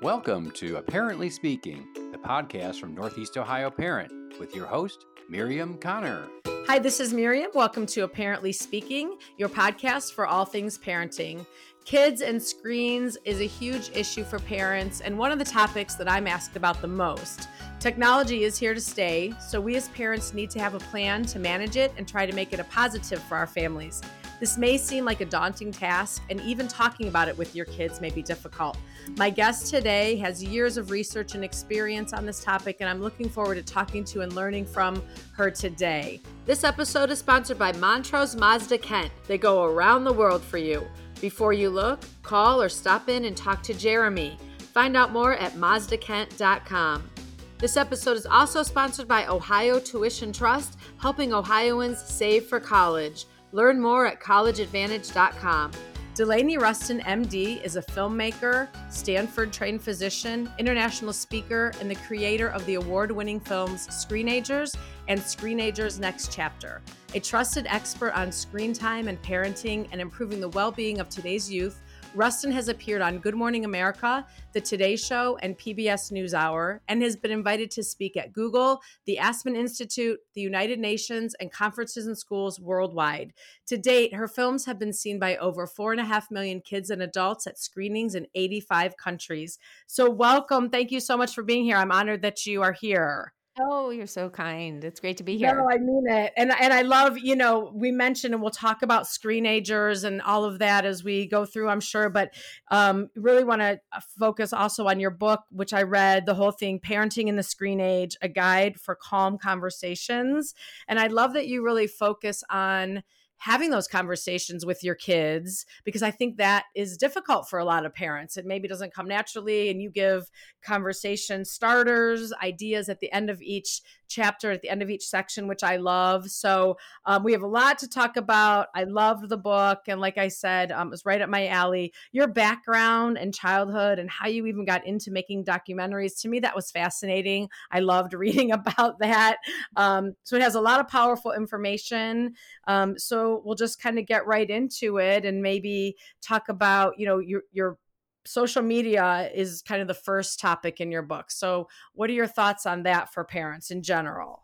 Welcome to Apparently Speaking, the podcast from Northeast Ohio Parent, with your host, Miriam Connor. Hi, this is Miriam. Welcome to Apparently Speaking, your podcast for all things parenting. Kids and screens is a huge issue for parents, and one of the topics that I'm asked about the most. Technology is here to stay, so we as parents need to have a plan to manage it and try to make it a positive for our families. This may seem like a daunting task, and even talking about it with your kids may be difficult. My guest today has years of research and experience on this topic, and I'm looking forward to talking to and learning from her today. This episode is sponsored by Montrose Mazda Kent. They go around the world for you. Before you look, call or stop in and talk to Jeremy. Find out more at mazdakent.com. This episode is also sponsored by Ohio Tuition Trust, helping Ohioans save for college. Learn more at collegeadvantage.com. Delaney Ruston, MD, is a filmmaker, Stanford trained physician, international speaker, and the creator of the award winning films Screenagers and Screenagers Next Chapter. A trusted expert on screen time and parenting and improving the well being of today's youth, Ruston has appeared on Good Morning America, The Today Show, and PBS NewsHour, and has been invited to speak at Google, the Aspen Institute, the United Nations, and conferences and schools worldwide. To date, her films have been seen by over four and a half million kids and adults at screenings in 85 countries. So, welcome. Thank you so much for being here. I'm honored that you are here. Oh, you're so kind. It's great to be here. No, I mean it. And and I love, you know, we mentioned and we'll talk about screenagers and all of that as we go through, I'm sure, but um really want to uh, focus also on your book which I read the whole thing Parenting in the Screen Age: A Guide for Calm Conversations. And I love that you really focus on having those conversations with your kids because I think that is difficult for a lot of parents. It maybe doesn't come naturally, and you give conversation starters, ideas at the end of each chapter, at the end of each section, which I love. So um, we have a lot to talk about. I loved the book. And like I said, um, it was right up my alley. Your background and childhood and how you even got into making documentaries, to me, that was fascinating. I loved reading about that. Um, so it has a lot of powerful information. Um, so we'll just kind of get right into it and maybe talk about, you know, your your social media is kind of the first topic in your book. So, what are your thoughts on that for parents in general?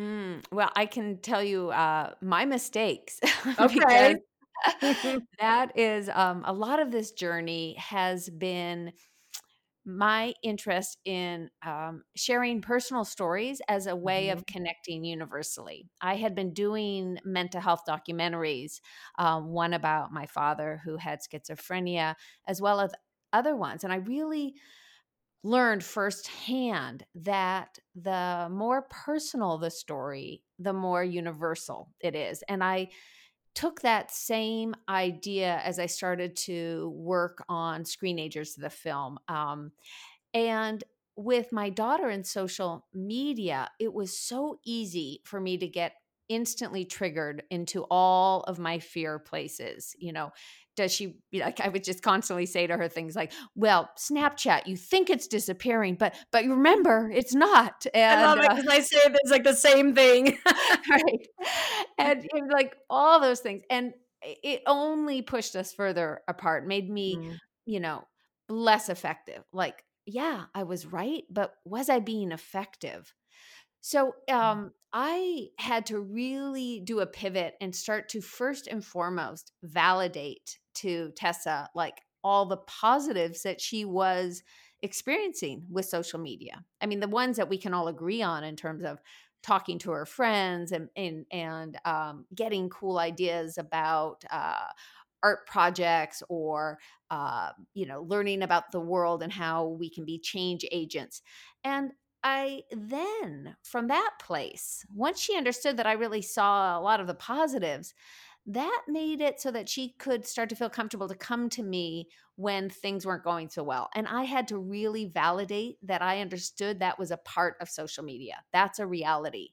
Mm, well, I can tell you uh, my mistakes. Okay. that is um, a lot of this journey has been my interest in um, sharing personal stories as a way mm-hmm. of connecting universally. I had been doing mental health documentaries, um, one about my father who had schizophrenia, as well as other ones. And I really learned firsthand that the more personal the story, the more universal it is. And I took that same idea as I started to work on Screenagers, the film. Um, and with my daughter in social media, it was so easy for me to get instantly triggered into all of my fear places. You know, does she like I would just constantly say to her things like, "Well, Snapchat, you think it's disappearing, but but you remember, it's not." And, I love it because uh, I say it's like the same thing, right? And, and like all those things, and it only pushed us further apart, made me, mm. you know, less effective. Like, yeah, I was right, but was I being effective? So mm. um, I had to really do a pivot and start to first and foremost validate to Tessa like all the positives that she was experiencing with social media. I mean, the ones that we can all agree on in terms of talking to her friends and and and um, getting cool ideas about uh, art projects or uh, you know learning about the world and how we can be change agents. And I then, from that place, once she understood that I really saw a lot of the positives, that made it so that she could start to feel comfortable to come to me when things weren't going so well. And I had to really validate that I understood that was a part of social media. That's a reality.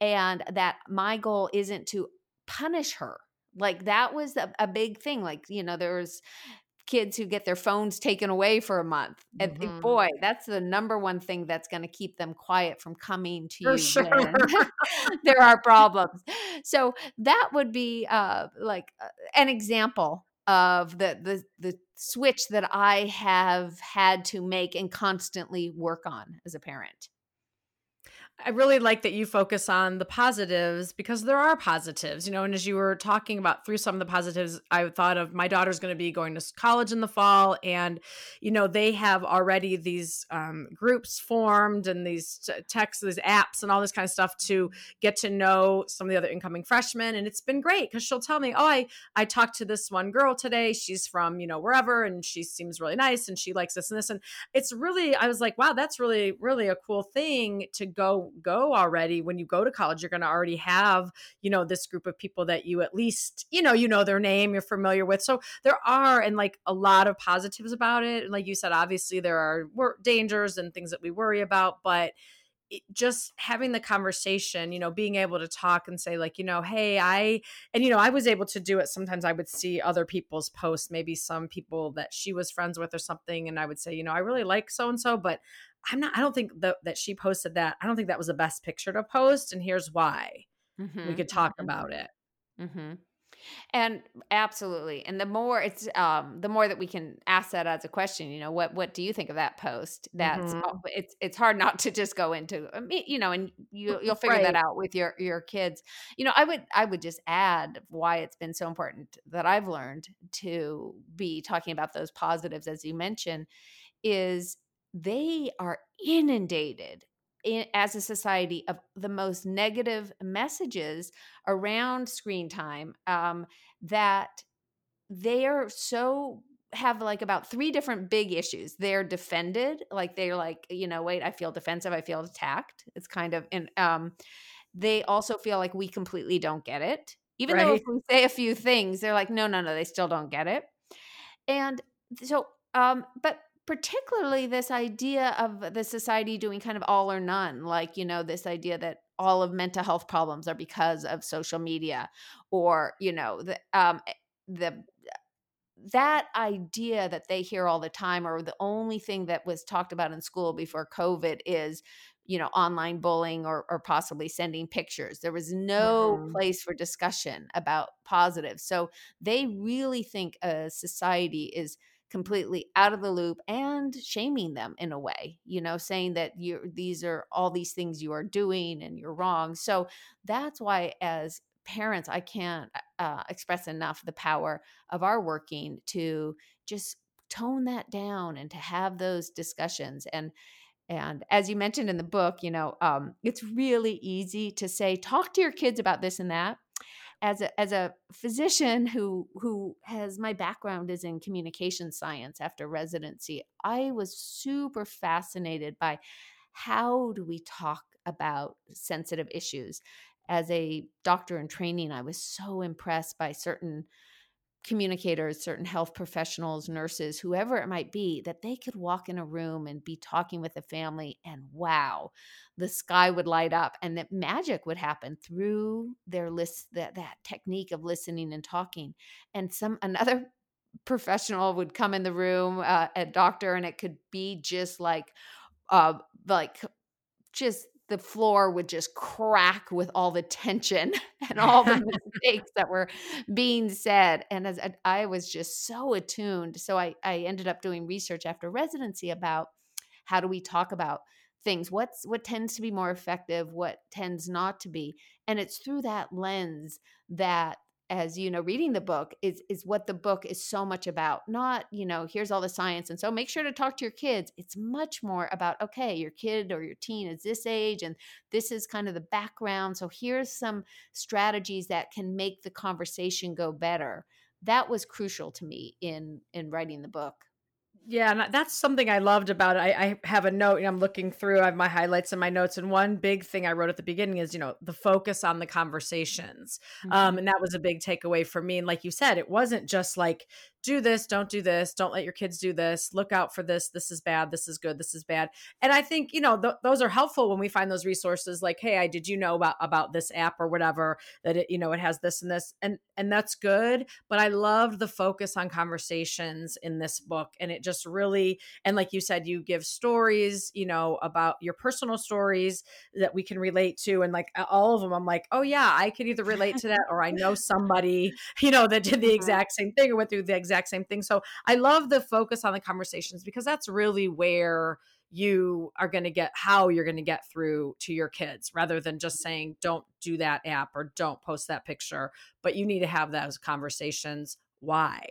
And that my goal isn't to punish her. Like that was a, a big thing. Like, you know, there was kids who get their phones taken away for a month. And mm-hmm. boy, that's the number one thing that's going to keep them quiet from coming to for you sure. there are problems. So that would be uh, like uh, an example of the the the switch that I have had to make and constantly work on as a parent. I really like that you focus on the positives because there are positives, you know. And as you were talking about through some of the positives, I thought of my daughter's going to be going to college in the fall, and you know they have already these um, groups formed and these t- texts, these apps, and all this kind of stuff to get to know some of the other incoming freshmen. And it's been great because she'll tell me, "Oh, I I talked to this one girl today. She's from you know wherever, and she seems really nice, and she likes this and this." And it's really, I was like, "Wow, that's really really a cool thing to go." Go already when you go to college you're going to already have you know this group of people that you at least you know you know their name you're familiar with so there are and like a lot of positives about it and like you said obviously there are dangers and things that we worry about but just having the conversation, you know, being able to talk and say, like, you know, hey, I, and, you know, I was able to do it. Sometimes I would see other people's posts, maybe some people that she was friends with or something. And I would say, you know, I really like so and so, but I'm not, I don't think that, that she posted that. I don't think that was the best picture to post. And here's why. Mm-hmm. We could talk mm-hmm. about it. Mm-hmm. And absolutely. And the more it's um the more that we can ask that as a question, you know, what what do you think of that post? That's mm-hmm. it's it's hard not to just go into you know, and you you'll figure right. that out with your your kids. You know, I would I would just add why it's been so important that I've learned to be talking about those positives as you mentioned is they are inundated in, as a society of the most negative messages around screen time um, that they are so have like about three different big issues. They're defended, like they're like, you know, wait, I feel defensive, I feel attacked. It's kind of and um they also feel like we completely don't get it. Even right. though if we say a few things, they're like, no, no, no, they still don't get it. And so um, but particularly this idea of the society doing kind of all or none like you know this idea that all of mental health problems are because of social media or you know the um eh, the that idea that they hear all the time or the only thing that was talked about in school before covid is you know online bullying or, or possibly sending pictures there was no mm-hmm. place for discussion about positives so they really think a society is completely out of the loop and shaming them in a way you know saying that you these are all these things you are doing and you're wrong. So that's why as parents i can't uh, express enough the power of our working to just tone that down and to have those discussions. And and as you mentioned in the book you know um, it's really easy to say talk to your kids about this and that as a as a physician who who has my background is in communication science after residency i was super fascinated by how do we talk about sensitive issues. As a doctor in training i was so impressed by certain communicators, certain health professionals, nurses, whoever it might be, that they could walk in a room and be talking with a family and wow, the sky would light up and that magic would happen through their list that that technique of listening and talking. And some another professional would come in the room, uh, a doctor, and it could be just like uh like just the floor would just crack with all the tension and all the mistakes that were being said and as I, I was just so attuned so I, I ended up doing research after residency about how do we talk about things what's what tends to be more effective what tends not to be and it's through that lens that as you know reading the book is is what the book is so much about not you know here's all the science and so make sure to talk to your kids. It's much more about okay your kid or your teen is this age and this is kind of the background so here's some strategies that can make the conversation go better. That was crucial to me in in writing the book yeah, and that's something I loved about it. I, I have a note, and I'm looking through. I have my highlights and my notes, and one big thing I wrote at the beginning is, you know, the focus on the conversations, mm-hmm. um, and that was a big takeaway for me. And like you said, it wasn't just like do this, don't do this, don't let your kids do this, look out for this, this is bad, this is good, this is bad. And I think, you know, th- those are helpful when we find those resources like, hey, I did you know about about this app or whatever that it, you know, it has this and this and and that's good, but I loved the focus on conversations in this book and it just really and like you said you give stories, you know, about your personal stories that we can relate to and like all of them I'm like, "Oh yeah, I could either relate to that or I know somebody, you know, that did the mm-hmm. exact same thing or went through the exact exact same thing. So I love the focus on the conversations because that's really where you are going to get how you're going to get through to your kids rather than just saying don't do that app or don't post that picture but you need to have those conversations why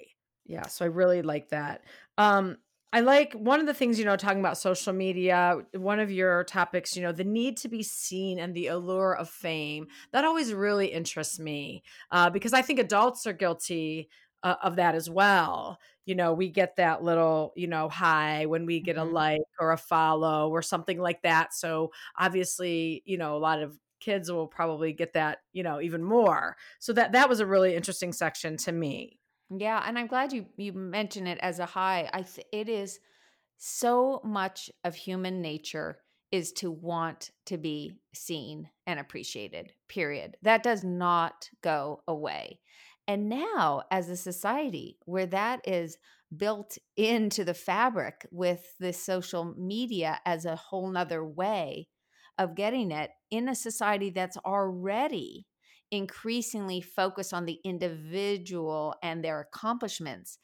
yeah so i really like that um I like one of the things, you know, talking about social media, one of your topics, you know, the need to be seen and the allure of fame. That always really interests me uh, because I think adults are guilty uh, of that as well. You know, we get that little, you know, high when we get mm-hmm. a like or a follow or something like that. So obviously, you know, a lot of kids will probably get that, you know, even more. So that that was a really interesting section to me. Yeah, and I'm glad you you mention it as a high. I th- it is so much of human nature is to want to be seen and appreciated. Period. That does not go away. And now, as a society where that is built into the fabric with the social media as a whole nother way of getting it in a society that's already increasingly focused on the individual and their accomplishments.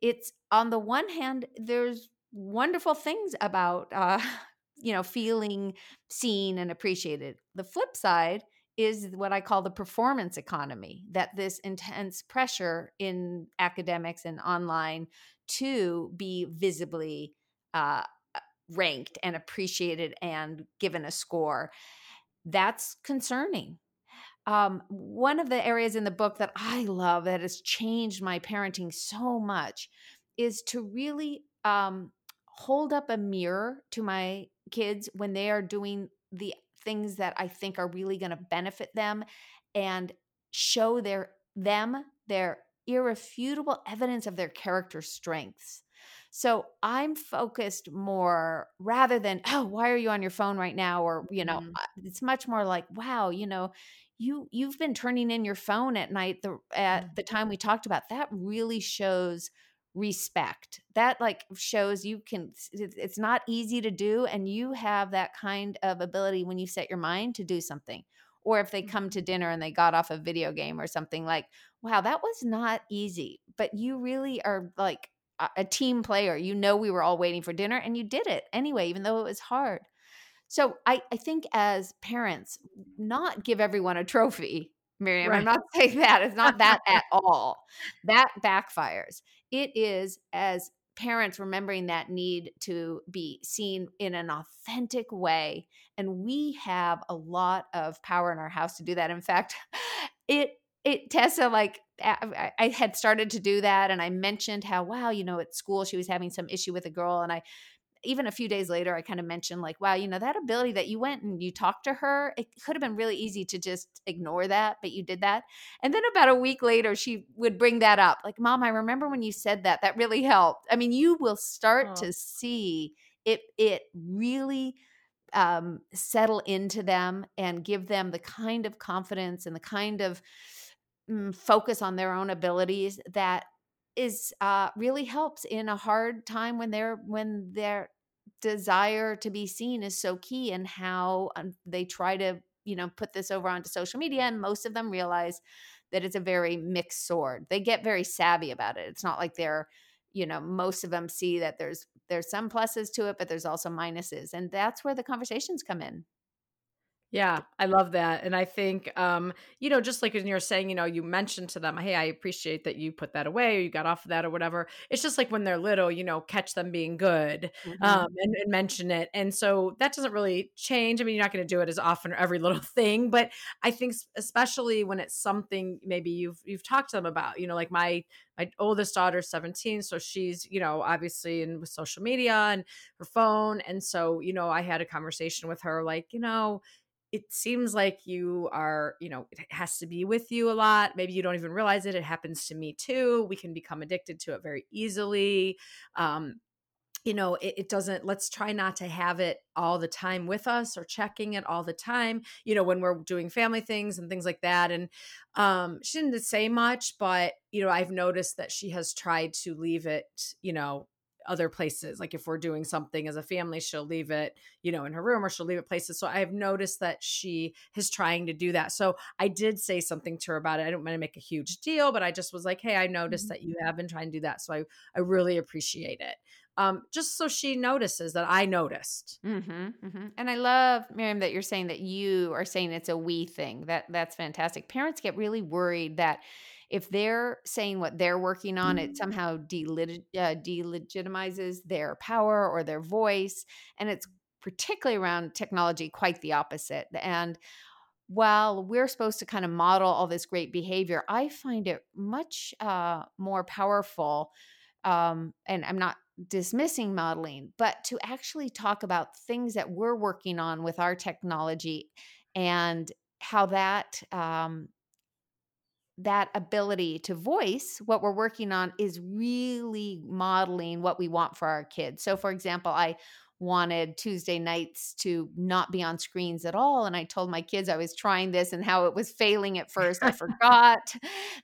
It's on the one hand, there's wonderful things about, uh, you know, feeling seen and appreciated. The flip side is what I call the performance economy, that this intense pressure in academics and online to be visibly uh, ranked and appreciated and given a score. That's concerning. Um, one of the areas in the book that I love that has changed my parenting so much is to really um, hold up a mirror to my kids when they are doing the things that I think are really going to benefit them and show their them their irrefutable evidence of their character strengths. So I'm focused more rather than, oh, why are you on your phone right now? Or, you know, mm-hmm. it's much more like, wow, you know, you you've been turning in your phone at night the at mm-hmm. the time we talked about. That really shows respect that like shows you can it's not easy to do and you have that kind of ability when you set your mind to do something or if they come to mm-hmm. dinner and they got off a video game or something like wow that was not easy but you really are like a team player you know we were all waiting for dinner and you did it anyway even though it was hard so i, I think as parents not give everyone a trophy Miriam. Right. I'm not saying that. It's not that at all. That backfires. It is as parents remembering that need to be seen in an authentic way. And we have a lot of power in our house to do that. In fact, it it Tessa like I had started to do that and I mentioned how wow, you know, at school she was having some issue with a girl and I even a few days later, I kind of mentioned, like, wow, you know, that ability that you went and you talked to her, it could have been really easy to just ignore that, but you did that. And then about a week later, she would bring that up, like, Mom, I remember when you said that. That really helped. I mean, you will start oh. to see it, it really um, settle into them and give them the kind of confidence and the kind of mm, focus on their own abilities that is uh, really helps in a hard time when they're when their desire to be seen is so key and how um, they try to you know put this over onto social media and most of them realize that it's a very mixed sword. They get very savvy about it. It's not like they're you know most of them see that there's there's some pluses to it but there's also minuses and that's where the conversations come in yeah, I love that. And I think, um, you know, just like when you're saying, you know, you mentioned to them, hey, I appreciate that you put that away or you got off of that or whatever. It's just like when they're little, you know, catch them being good mm-hmm. um, and, and, mention it. And so that doesn't really change. I mean, you're not going to do it as often or every little thing, but I think especially when it's something maybe you've you've talked to them about, you know, like my my oldest daughter's 17 so she's you know obviously in with social media and her phone and so you know i had a conversation with her like you know it seems like you are, you know, it has to be with you a lot. Maybe you don't even realize it. It happens to me too. We can become addicted to it very easily. Um, you know, it, it, doesn't, let's try not to have it all the time with us or checking it all the time, you know, when we're doing family things and things like that. And um, she didn't say much, but, you know, I've noticed that she has tried to leave it, you know, other places. Like if we're doing something as a family, she'll leave it, you know, in her room or she'll leave it places. So I've noticed that she is trying to do that. So I did say something to her about it. I don't want to make a huge deal, but I just was like, hey, I noticed mm-hmm. that you have been trying to do that. So I, I really appreciate it. Um, just so she notices that I noticed. Mm-hmm, mm-hmm. And I love Miriam that you're saying that you are saying it's a we thing. That that's fantastic. Parents get really worried that if they're saying what they're working on, it mm. somehow deleg- uh, delegitimizes their power or their voice. And it's particularly around technology, quite the opposite. And while we're supposed to kind of model all this great behavior, I find it much uh, more powerful. Um, and I'm not dismissing modeling, but to actually talk about things that we're working on with our technology and how that um, that ability to voice what we're working on is really modeling what we want for our kids. So, for example, I wanted Tuesday nights to not be on screens at all. And I told my kids I was trying this and how it was failing at first. I forgot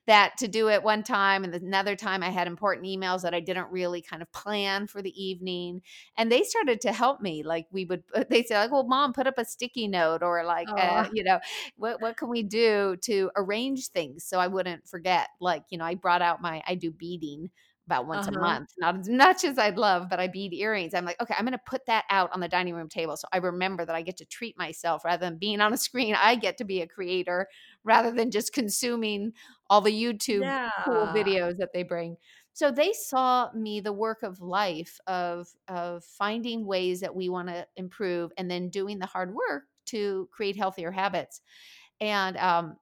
that to do it one time. And another time I had important emails that I didn't really kind of plan for the evening. And they started to help me. Like we would, they say, like, well, mom, put up a sticky note or like, uh, you know, what, what can we do to arrange things so I wouldn't forget? Like, you know, I brought out my, I do beading about once uh-huh. a month. Not as much as I'd love, but I bead earrings. I'm like, okay, I'm going to put that out on the dining room table. So I remember that I get to treat myself rather than being on a screen. I get to be a creator rather than just consuming all the YouTube yeah. cool videos that they bring. So they saw me the work of life of of finding ways that we want to improve and then doing the hard work to create healthier habits. And um,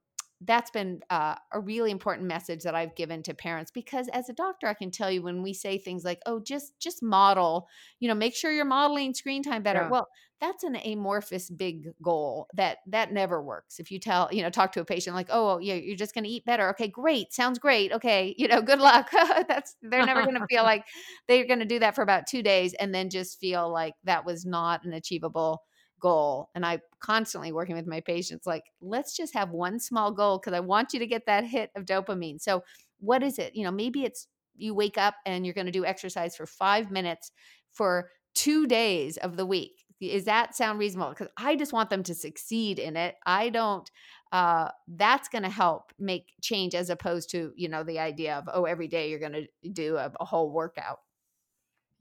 that's been uh, a really important message that I've given to parents because as a doctor I can tell you when we say things like oh just just model you know make sure you're modeling screen time better yeah. well that's an amorphous big goal that that never works. If you tell you know talk to a patient like oh yeah you're just going to eat better. Okay great sounds great okay you know good luck. That's they're never going to feel like they're going to do that for about 2 days and then just feel like that was not an achievable goal and i constantly working with my patients like let's just have one small goal because i want you to get that hit of dopamine. So what is it? You know maybe it's you wake up and you're going to do exercise for five minutes for two days of the week. Is that sound reasonable? Because i just want them to succeed in it. I don't uh, that's going to help make change as opposed to you know the idea of oh every day you're going to do a, a whole workout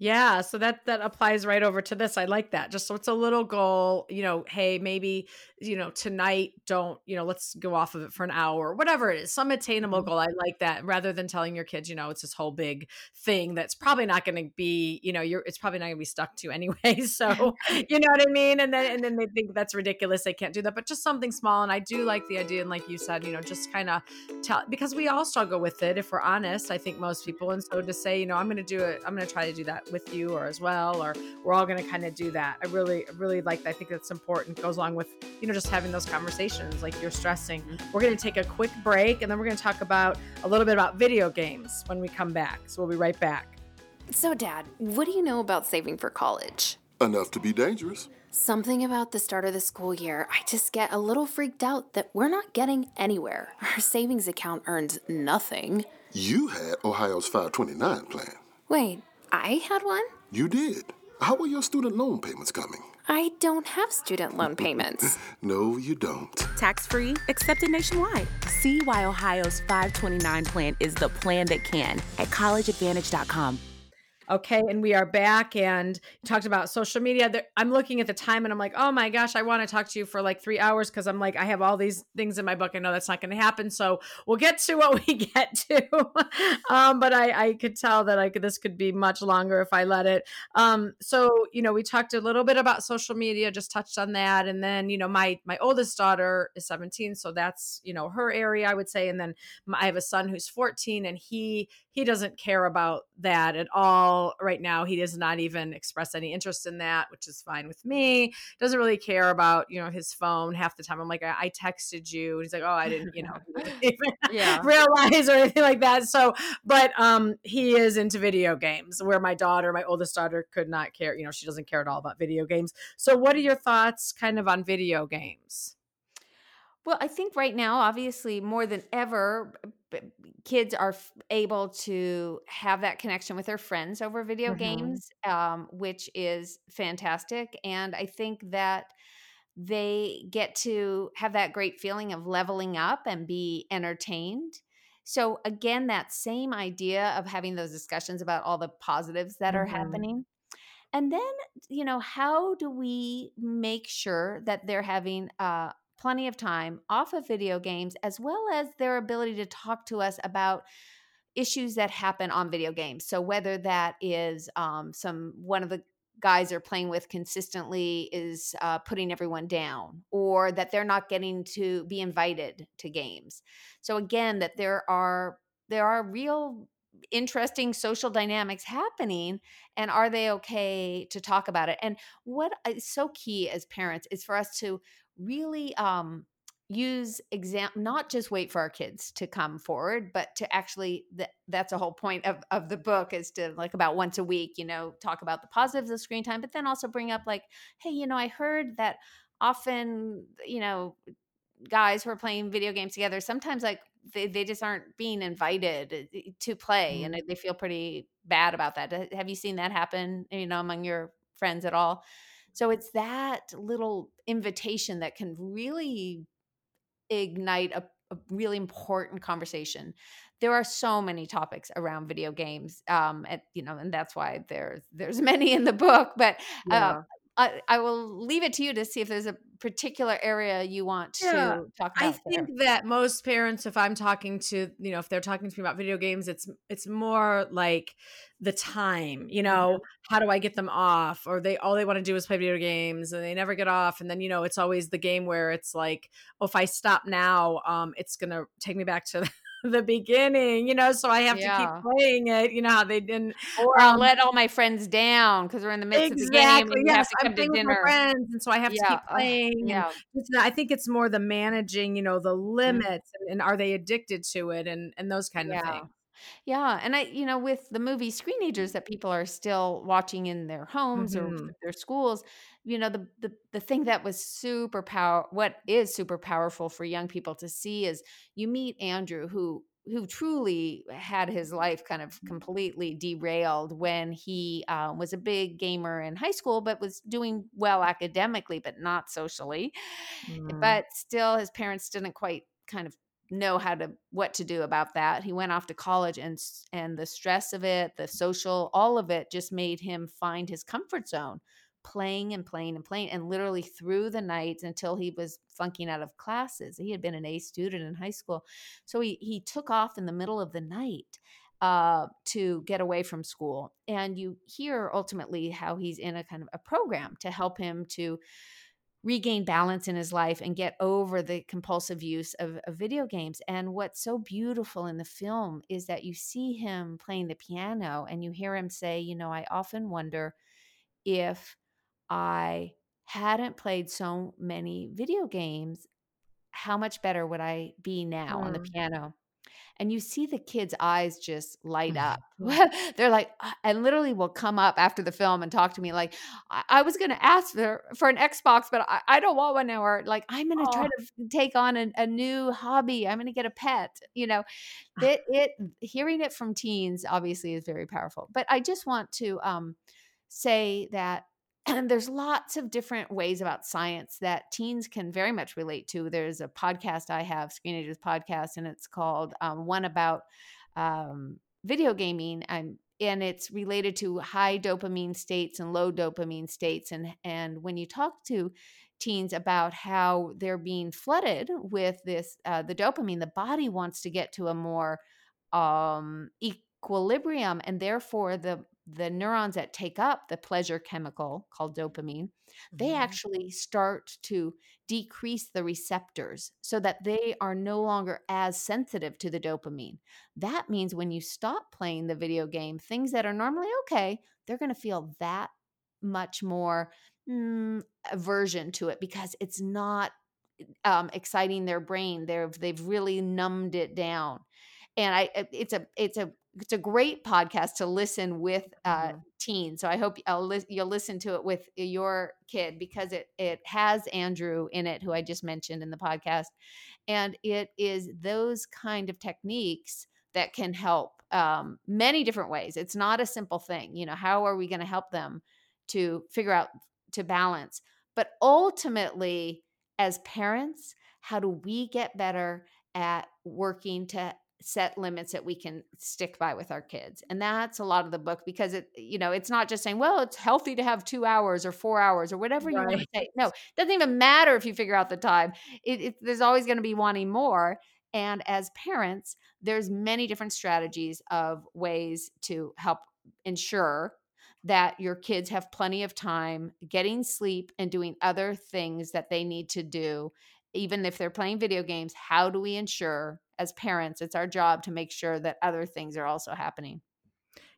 yeah, so that that applies right over to this. I like that. Just so it's a little goal, you know, hey, maybe, you know, tonight don't, you know, let's go off of it for an hour, whatever it is. Some attainable mm-hmm. goal. I like that rather than telling your kids, you know, it's this whole big thing that's probably not going to be, you know, you're it's probably not going to be stuck to anyway. So, you know what I mean? And then and then they think that's ridiculous. They can't do that, but just something small and I do like the idea and like you said, you know, just kind of tell because we all struggle with it if we're honest. I think most people and so to say, you know, I'm going to do it, I'm going to try to do that with you or as well or we're all going to kind of do that i really really like that i think that's important it goes along with you know just having those conversations like you're stressing mm-hmm. we're going to take a quick break and then we're going to talk about a little bit about video games when we come back so we'll be right back so dad what do you know about saving for college enough to be dangerous Something about the start of the school year, I just get a little freaked out that we're not getting anywhere. Our savings account earns nothing. You had Ohio's 529 plan. Wait, I had one? You did. How are your student loan payments coming? I don't have student loan payments. no, you don't. Tax free, accepted nationwide. See why Ohio's 529 plan is the plan that can at collegeadvantage.com. Okay, and we are back and talked about social media. I'm looking at the time and I'm like, oh my gosh, I want to talk to you for like three hours because I'm like, I have all these things in my book. I know that's not going to happen. So we'll get to what we get to. um, but I, I could tell that I could, this could be much longer if I let it. Um, so you know, we talked a little bit about social media, just touched on that, and then you know, my my oldest daughter is 17, so that's you know her area, I would say, and then I have a son who's 14, and he he doesn't care about that at all right now. He does not even express any interest in that, which is fine with me. Doesn't really care about, you know, his phone half the time. I'm like, I, I texted you. And he's like, oh, I didn't, you know, Yeah. realize or anything like that. So, but um, he is into video games where my daughter, my oldest daughter, could not care. You know, she doesn't care at all about video games. So, what are your thoughts kind of on video games? Well, I think right now, obviously, more than ever, kids are f- able to have that connection with their friends over video Mhm. games, um, which is fantastic. And I think that they get to have that great feeling of leveling up and be entertained. So, again, that same idea of having those discussions about all the positives that are Mhm. happening. And then, you know, how do we make sure that they're having uh, plenty of time off of video games as well as their ability to talk to us about issues that happen on video games? So whether that is um, some one of the guys they're playing with consistently is uh, putting everyone down or that they're not getting to be invited to games so again that there are there are real interesting social dynamics happening and are they okay to talk about it and what is so key as parents is for us to really um use exam not just wait for our kids to come forward but to actually th- that's a whole point of, of the book is to like about once a week you know talk about the positives of screen time but then also bring up like hey you know i heard that often you know guys who are playing video games together sometimes like they, they just aren't being invited uh, to play and they feel pretty bad about that. Have you seen that happen you know among your friends at all so it's that little invitation that can really ignite a, a really important conversation. There are so many topics around video games um you know and that's why there's there's many in the book but uh, I, I will leave it to you to see if there's a particular area you want to Yeah, talk I about there. think that most parents, if I'm talking to, you know, if they're talking to me about video games, it's it's more like the time, you know, how do I get them off? Or they all they want to do is play video games and they never get off. And then, you know, it's always the game where it's like, oh, if I stop now, um, it's gonna take me back to the beginning, you know, so I have to keep playing it, you know, how they didn't or I'll um, let all my friends down because we're in the midst of the game exactly. and you have Yes, to come to playing with my dinner. friends, and so I have to keep playing. and yeah. I think it's more the managing, you know, the Mm. limits and, and are they addicted to it and and those kind of things. Yeah, and I, you know, with the movie Screenagers that people are still watching in their homes or Mhm. their schools, you know, the the the thing that was super power, what is super powerful for young people to see is you meet Andrew, who who truly had his life kind of completely derailed when he um, was a big gamer in high school, but was doing well academically, but not socially Mm. but still his parents didn't quite kind of know how to what to do about that. He went off to college and and the stress of it the social all of it just made him find his comfort zone playing and playing and playing and literally through the nights until he was flunking out of classes. He had been an a student in high school. So he he took off in the middle of the night uh, to get away from school. And you hear ultimately how he's in a kind of a program to help him to regain balance in his life and get over the compulsive use of, of video games. And what's so beautiful in the film is that you see him playing the piano and you hear him say, You know, I often wonder if I hadn't played so many video games, how much better would I be now on the Mm. piano? And you see the kids' eyes just light up. Mhm. They're like, and literally will come up after the film and talk to me like, I, I was going to ask for, for an Xbox, but I, I don't want one now. Or like, I'm going to try Oh. to take on a, a new hobby. I'm going to get a pet. You know, it, it, hearing it from teens obviously is very powerful. But I just want to um, say that and there's lots of different ways about science that teens can very much relate to. There's a podcast I have, Screenagers podcast, and it's called um, One About um, Video Gaming. and and it's related to high dopamine states and low dopamine states. And, and when you talk to teens about how they're being flooded with this, uh, the dopamine, the body wants to get to a more um, equilibrium, and therefore the the neurons that take up the pleasure chemical called dopamine they Mhm. actually start to decrease the receptors so that they are no longer as sensitive to the dopamine. That means when you stop playing the video game things that are normally okay they're going to feel that much more mm, aversion to it because it's not um, exciting their brain. They're they've really numbed it down. And i it's a it's a it's a great podcast to listen with uh, Mhm. teens. So I hope I'll lis- you'll listen to it with your kid because it it has Andrew in it, who I just mentioned in the podcast, and it is those kind of techniques that can help um, many different ways. It's not a simple thing. You know, how are we going to help them to figure out to balance? But ultimately, as parents, how do we get better at working to set limits that we can stick by with our kids and that's a lot of the book because it you know it's not just saying well it's healthy to have two hours or four hours or whatever you want to say. No it doesn't even matter if you figure out the time. It, it, there's always going to be wanting more and as parents there's many different strategies of ways to help ensure that your kids have plenty of time getting sleep and doing other things that they need to do even if they're playing video games, how do we ensure as parents, it's our job to make sure that other things are also happening?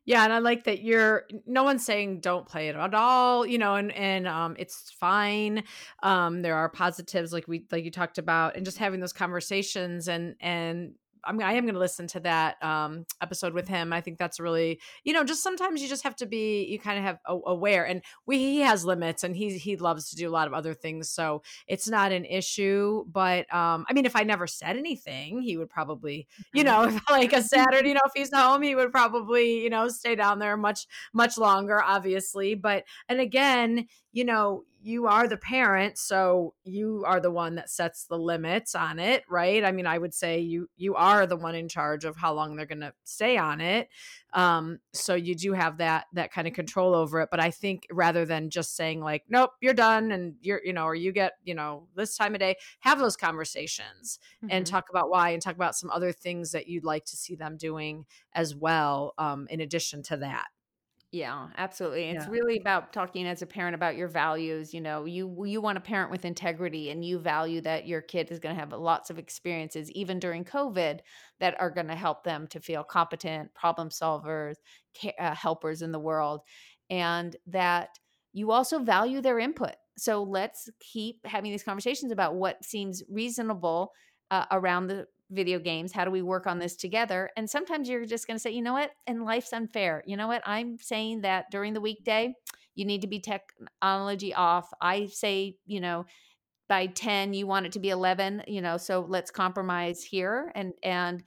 Yeah, and I like that you're no one's saying don't play it at all, you know, and and um it's fine. Um there are positives like we like you talked about and just having those conversations and and I mean, I am going to listen to that um, episode with him. I think that's really, you know, just sometimes you just have to be, you kind of have a- aware. And we, he has limits, and he he loves to do a lot of other things, so it's not an issue. But um, I mean, if I never said anything, he would probably, you know, if like a Saturday, you know, if he's home, he would probably, you know, stay down there much much longer, obviously. But and again, you know, you are the parent, so you are the one that sets the limits on it, right? I mean, I would say you you are the one in charge of how long they're going to stay on it. Um, so you do have that that kind of control over it. But I think rather than just saying like, nope, you're done, and you're you know, or you get you know this time of day, have those conversations and Mhm. talk about why and talk about some other things that you'd like to see them doing as well. Um, in addition to that. Yeah, absolutely. It's Yeah. really about talking as a parent about your values. You know, you you want a parent with integrity, and you value that your kid is going to have lots of experiences, even during COVID, that are going to help them to feel competent, problem solvers, ca- uh, helpers in the world, and that you also value their input. So let's keep having these conversations about what seems reasonable uh, around the video games. How do we work on this together? And sometimes you're just going to say, you know what? And life's unfair. You know what? I'm saying that during the weekday, you need to be technology off. I say, you know, by 10 you want it to be 11 you know so let's compromise here and and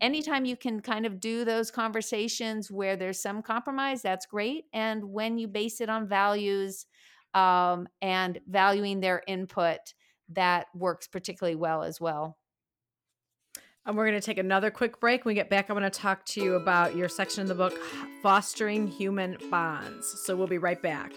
anytime you can kind of do those conversations where there's some compromise that's great and when you base it on values um, and valuing their input that works particularly well as well And we're going to take another quick break. When we get back, I want to talk to you about your section in the book, Fostering Human Bonds. So we'll be right back.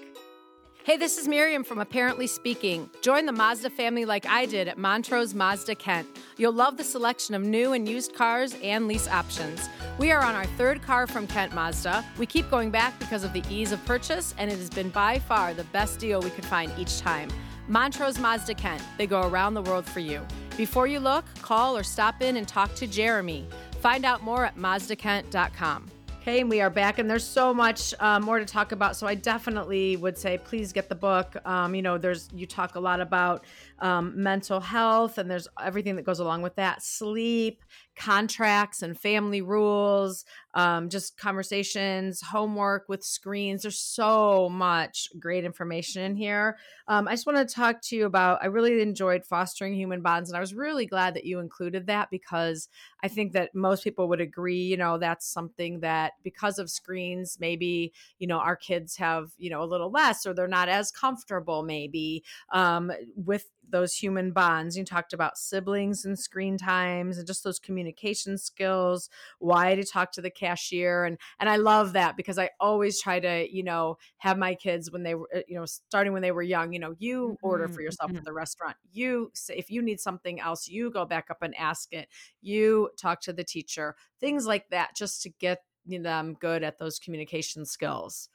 Hey, this is Miriam from Apparently Speaking. Join the Mazda family like I did at Montrose Mazda Kent. You'll love the selection of new and used cars and lease options. We are on our third car from Kent Mazda. We keep going back because of the ease of purchase, and it has been by far the best deal we could find each time. Montrose Mazda Kent. They go around the world for you. Before you look, call or stop in and talk to Jeremy. Find out more at mazdakent.com. Okay, and we are back, and there's so much uh, more to talk about. So I definitely would say, please get the book. Um, you know, there's you talk a lot about um, mental health, and there's everything that goes along with that: sleep, contracts, and family rules. Um, just conversations, homework with screens. There's so much great information in here. Um, I just want to talk to you about. I really enjoyed fostering human bonds, and I was really glad that you included that because I think that most people would agree. You know, that's something that because of screens, maybe you know our kids have you know a little less, or they're not as comfortable, maybe um, with those human bonds. You talked about siblings and screen times, and just those communication skills. Why to talk to the cashier, and and I love that because I always try to you know have my kids when they were uh, you know starting when they were young. You know, you order for Mhm, yourself at the restaurant. You say if you need something else, you go back up and ask it. You talk to the teacher. Things like that, just to get them good at those communication skills.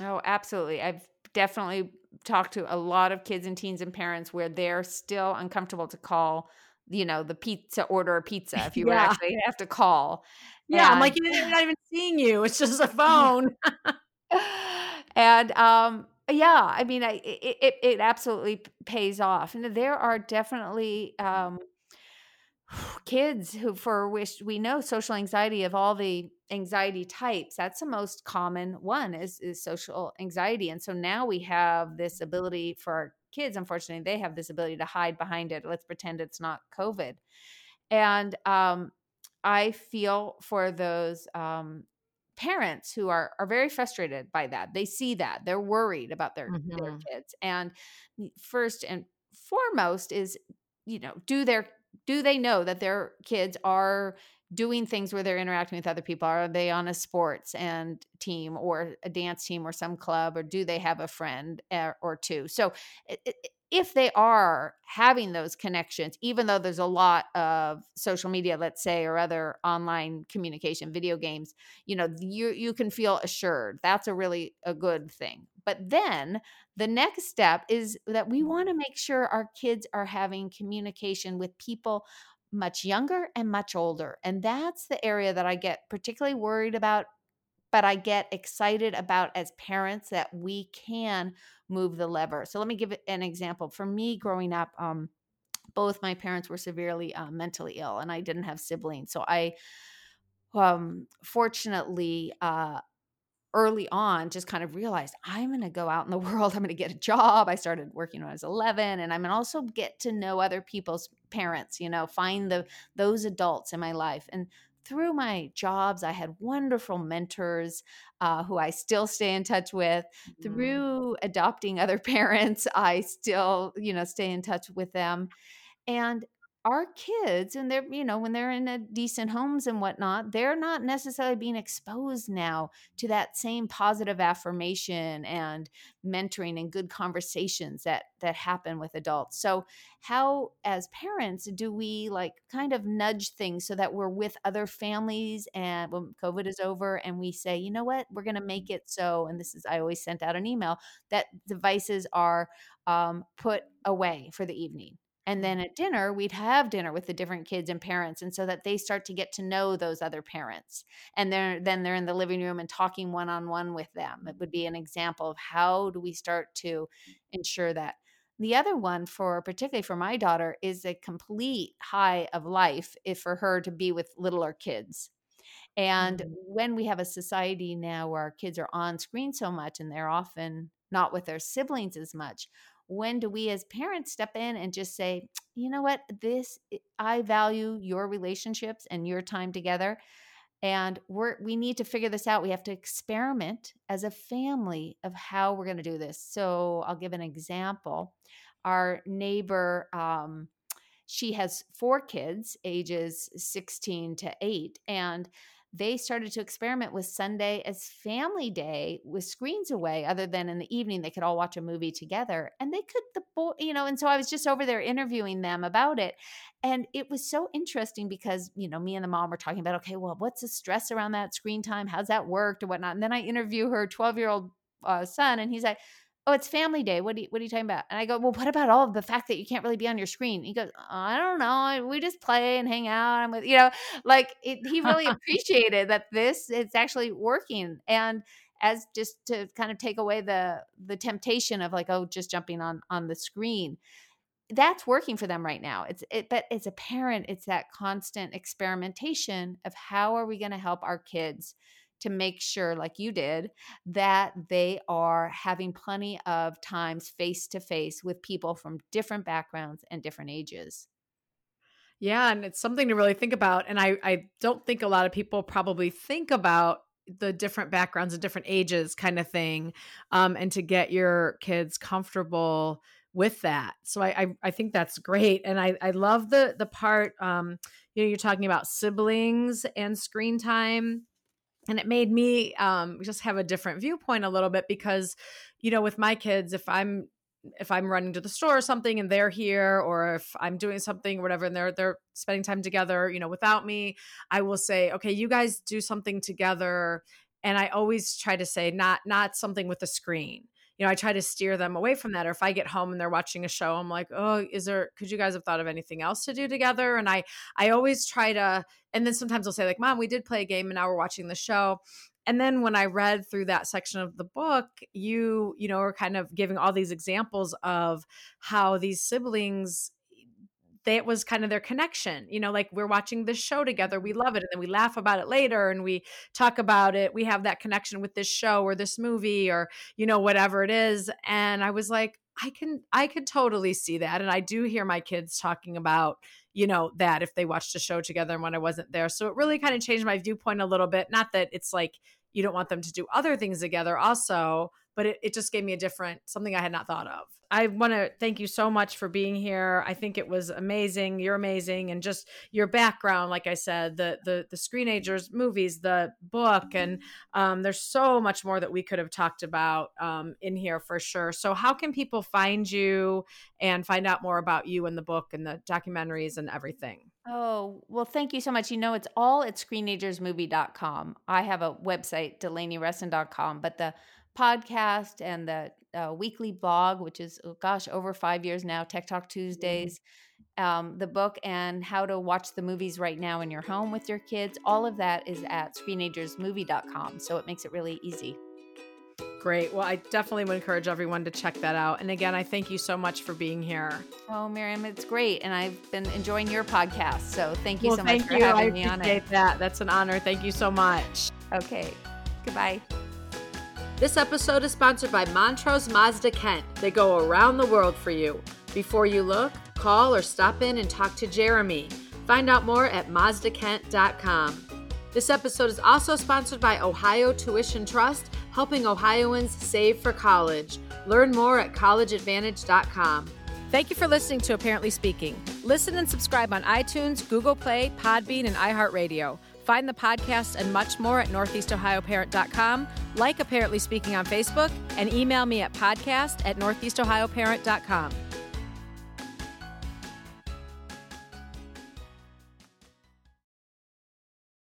Oh, absolutely. I've definitely talked to a lot of kids and teens and parents where they're still uncomfortable to call, you know, the pizza order a pizza if you yeah. actually have to call. Yeah, and, I'm like, you're not even seeing you. It's just a phone. and um, yeah, I mean, I, it, it, it absolutely pays off. And there are definitely um, kids who for which we know social anxiety of all the anxiety types that's the most common one is is social anxiety. And so now we have this ability for our kids unfortunately they have this ability to hide behind it. Let's pretend it's not covid. And um, i feel for those um, parents who are are very frustrated by that. They see that. They're worried about their mm-hmm. their kids. And first and foremost is you know do their do they know that their kids are doing things where they're interacting with other people? Are they on a sports and team or a dance team or some club or do they have a friend eh, or two? So if they are having those connections even though there's a lot of social media let's say or other online communication video games you know you you can feel assured. That's a really a good thing but then the next step is that we want to make sure our kids are having communication with people much younger and much older. And that's the area that I get particularly worried about, but I get excited about as parents that we can move the lever. So let me give an example. For me growing up, um, both my parents were severely uh, mentally ill and I didn't have siblings. So I um fortunately uh early on just kind of realized I'm going to go out in the world. I'm going to get a job. I started working when I was 11 and I'm going to also get to know other people's parents, you know, find the those adults in my life. And through my jobs, I had wonderful mentors uh, who I still stay in touch with. Mm-hmm. Through adopting other parents, I still, you know, stay in touch with them. And our kids and they're you know when they're in a decent homes and whatnot they're not necessarily being exposed now to that same positive affirmation and mentoring and good conversations that that happen with adults. So how as parents do we like kind of nudge things so that we're with other families and when covid is over and we say you know what? We're going to make it so and this is i always sent out an email that devices are um, put away for the evening and then at dinner, we'd have dinner with the different kids and parents. And so that they start to get to know those other parents. And they're, then they're in the living room and talking one on one with them. It would be an example of how do we start to ensure that. The other one for particularly for my daughter is a complete high of life if for her to be with littler kids. And mm-hmm. when we have a society now where our kids are on screen so much and they're often not with their siblings as much, when do we as parents step in and just say you know what? This i value your relationships and your time together and we're we need to figure this out. We have to experiment as a family of how we're going to do this. So i'll give an example. Our neighbor um, she has four kids ages 16 to 8 and they started to experiment with Sunday as family day with screens away, other than in the evening they could all watch a movie together. And they could, the boy, you know, and so I was just over there interviewing them about it. And it was so interesting because, you know, me and the mom were talking about, okay, well, what's the stress around that screen time? How's that worked or whatnot? And then I interview her 12 year old uh, son, and he's like, oh, it's family day. What are you, what are you talking about? And I go, well, what about all of the fact that you can't really be on your screen? He goes, I don't know. We just play and hang out. I'm with, you know, like it, he really appreciated that this it's actually working. And as just to kind of take away the the temptation of like, oh, just jumping on on the screen. That's working for them right now. It's it, but as a parent, it's that constant experimentation of how are we going to help our kids to make sure, like you did, that they are having plenty of times face to face with people from different backgrounds and different ages. Yeah, and it's something to really think about. And I, I don't think a lot of people probably think about the different backgrounds and different ages kind of thing um, and to get your kids comfortable with that so I, I, I think that's great and i i love the the part um you know you're talking about siblings and screen time and it made me um, just have a different viewpoint a little bit because you know with my kids if i'm if I'm running to the store or something and they're here, or if I'm doing something or whatever, and they're they're spending time together, you know, without me, I will say, okay, you guys do something together. And I always try to say not not something with a screen. You know, I try to steer them away from that. Or if I get home and they're watching a show, I'm like, oh, is there could you guys have thought of anything else to do together? And I I always try to, and then sometimes I'll say, like, Mom, we did play a game and now we're watching the show and then when i read through that section of the book you you know are kind of giving all these examples of how these siblings that was kind of their connection you know like we're watching this show together we love it and then we laugh about it later and we talk about it we have that connection with this show or this movie or you know whatever it is and i was like i can i could totally see that and i do hear my kids talking about you know, that if they watched a show together and when I wasn't there. So it really kind of changed my viewpoint a little bit. Not that it's like you don't want them to do other things together also, but it, it just gave me a different something I had not thought of. I want to thank you so much for being here. I think it was amazing. You're amazing, and just your background, like I said, the the the Screenagers movies, the book, and um, there's so much more that we could have talked about um, in here for sure. So, how can people find you and find out more about you and the book and the documentaries and everything? Oh, well, thank you so much. You know, it's all at screenagersmovie.com. I have a website, DelaneyRuston.com, but the podcast and the uh, weekly blog, which is, oh gosh, over five years now, Tech Talk Tuesdays, um, the book, and how to watch the movies right now in your home with your kids. All of that is at screenagersmovie.com. So it makes it really easy. Great. Well, I definitely would encourage everyone to check that out. And again, I thank you so much for being here. Oh, Miriam, it's great. And I've been enjoying your podcast. So thank you well, so much for you. having I me on it. that. That's an honor. Thank you so much. Okay. Goodbye. This episode is sponsored by Montrose Mazda Kent. They go around the world for you. Before you look, call or stop in and talk to Jeremy. Find out more at mazdakent.com. This episode is also sponsored by Ohio Tuition Trust, helping Ohioans save for college. Learn more at collegeadvantage.com. Thank you for listening to Apparently Speaking. Listen and subscribe on iTunes, Google Play, Podbean, and iHeartRadio. Find the podcast and much more at northeastohioparent.com. Like Apparently Speaking on Facebook and email me at podcast at northeastohioparent.com.